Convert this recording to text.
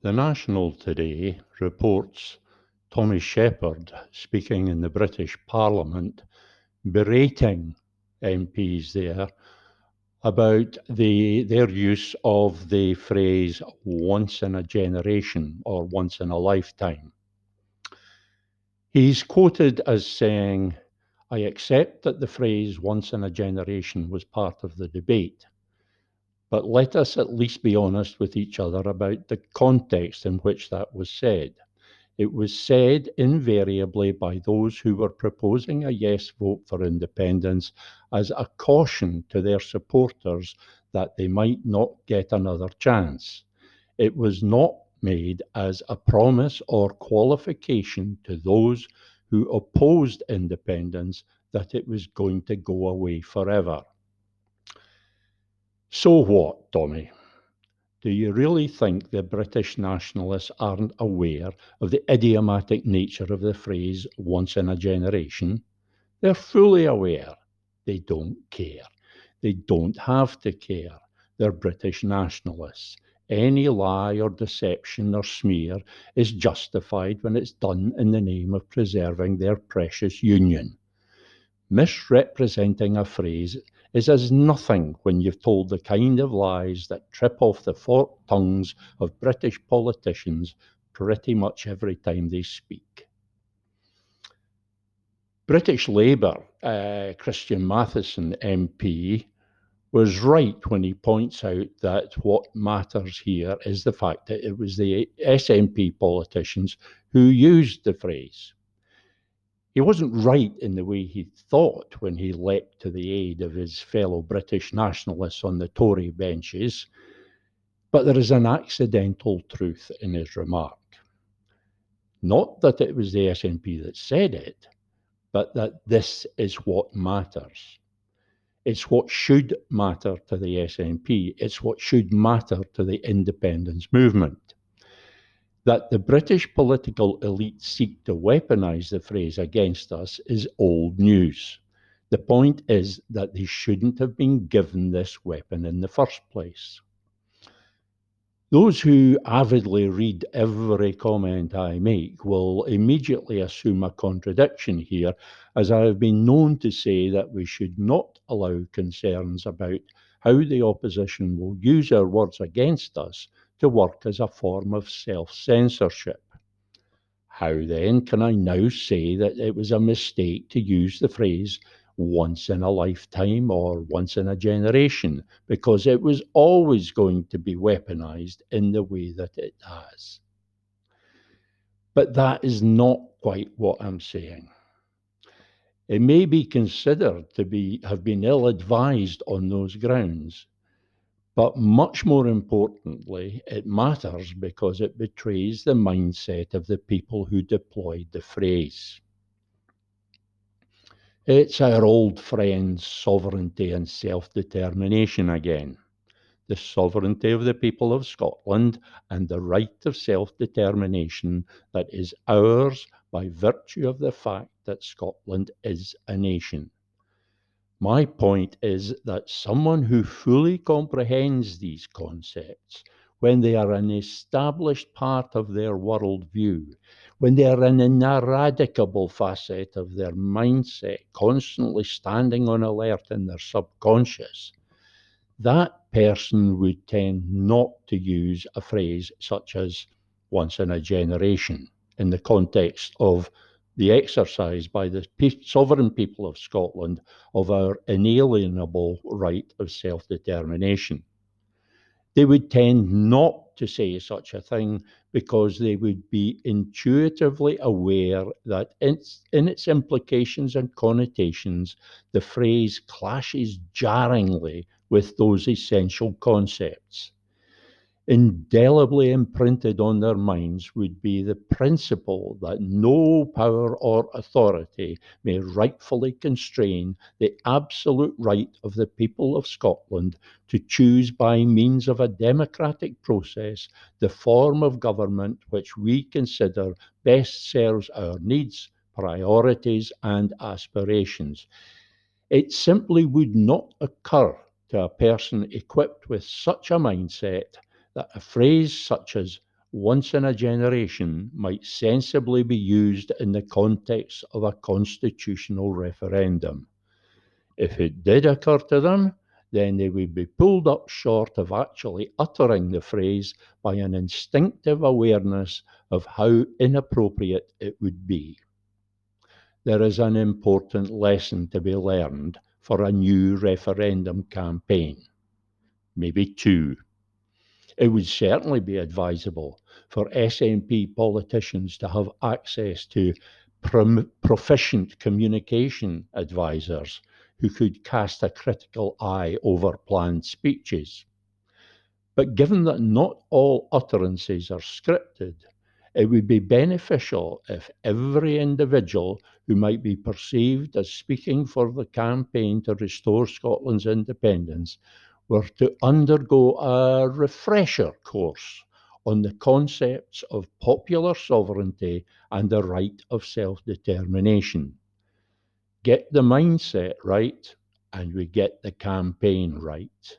The National today reports Tommy Sheppard speaking in the British Parliament, berating MPs there about the, their use of the phrase once in a generation or once in a lifetime. He's quoted as saying, I accept that the phrase once in a generation was part of the debate, but let us at least be honest with each other about the context in which that was said. It was said invariably by those who were proposing a yes vote for independence as a caution to their supporters that they might not get another chance. It was not made as a promise or qualification to those who opposed independence that it was going to go away forever. So what, Tommy? Do you really think the British nationalists aren't aware of the idiomatic nature of the phrase once in a generation? They're fully aware. They don't care. They don't have to care. They're British nationalists. Any lie or deception or smear is justified when it's done in the name of preserving their precious union. Misrepresenting a phrase is as nothing when you've told the kind of lies that trip off the forked tongues of British politicians pretty much every time they speak. British Labour, uh, Christian Matheson MP, was right when he points out that what matters here is the fact that it was the SNP politicians who used the phrase. He wasn't right in the way he thought when he leapt to the aid of his fellow British nationalists on the Tory benches, but there is an accidental truth in his remark. Not that it was the SNP that said it, but that this is what matters. It's what should matter to the SNP. It's what should matter to the independence movement. That the British political elite seek to weaponize the phrase against us is old news. The point is that they shouldn't have been given this weapon in the first place. Those who avidly read every comment I make will immediately assume a contradiction here, as I have been known to say that we should not allow concerns about how the opposition will use our words against us to work as a form of self censorship. How then can I now say that it was a mistake to use the phrase once in a lifetime or once in a generation? Because it was always going to be weaponized in the way that it has. But that is not quite what I'm saying. It may be considered to be have been ill advised on those grounds, but much more importantly, it matters because it betrays the mindset of the people who deployed the phrase. It's our old friends, sovereignty and self determination again. The sovereignty of the people of Scotland and the right of self determination that is ours by virtue of the fact that Scotland is a nation. My point is that someone who fully comprehends these concepts, when they are an established part of their worldview, when they are an ineradicable facet of their mindset, constantly standing on alert in their subconscious, that person would tend not to use a phrase such as once in a generation in the context of the exercise by the sovereign people of Scotland of our inalienable right of self determination. They would tend not to say such a thing because they would be intuitively aware that in, in its implications and connotations, the phrase clashes jarringly with those essential concepts indelibly imprinted on their minds would be the principle that no power or authority may rightfully constrain the absolute right of the people of Scotland to choose by means of a democratic process the form of government which we consider best serves our needs, priorities, and aspirations. It simply would not occur to a person equipped with such a mindset that a phrase such as once in a generation might sensibly be used in the context of a constitutional referendum. If it did occur to them, then they would be pulled up short of actually uttering the phrase by an instinctive awareness of how inappropriate it would be. There is an important lesson to be learned for a new referendum campaign, maybe two. It would certainly be advisable for SNP politicians to have access to proficient communication advisors who could cast a critical eye over planned speeches. But given that not all utterances are scripted, it would be beneficial if every individual who might be perceived as speaking for the campaign to restore Scotland's independence were to undergo a refresher course on the concepts of popular sovereignty and the right of self determination. Get the mindset right, and we get the campaign right.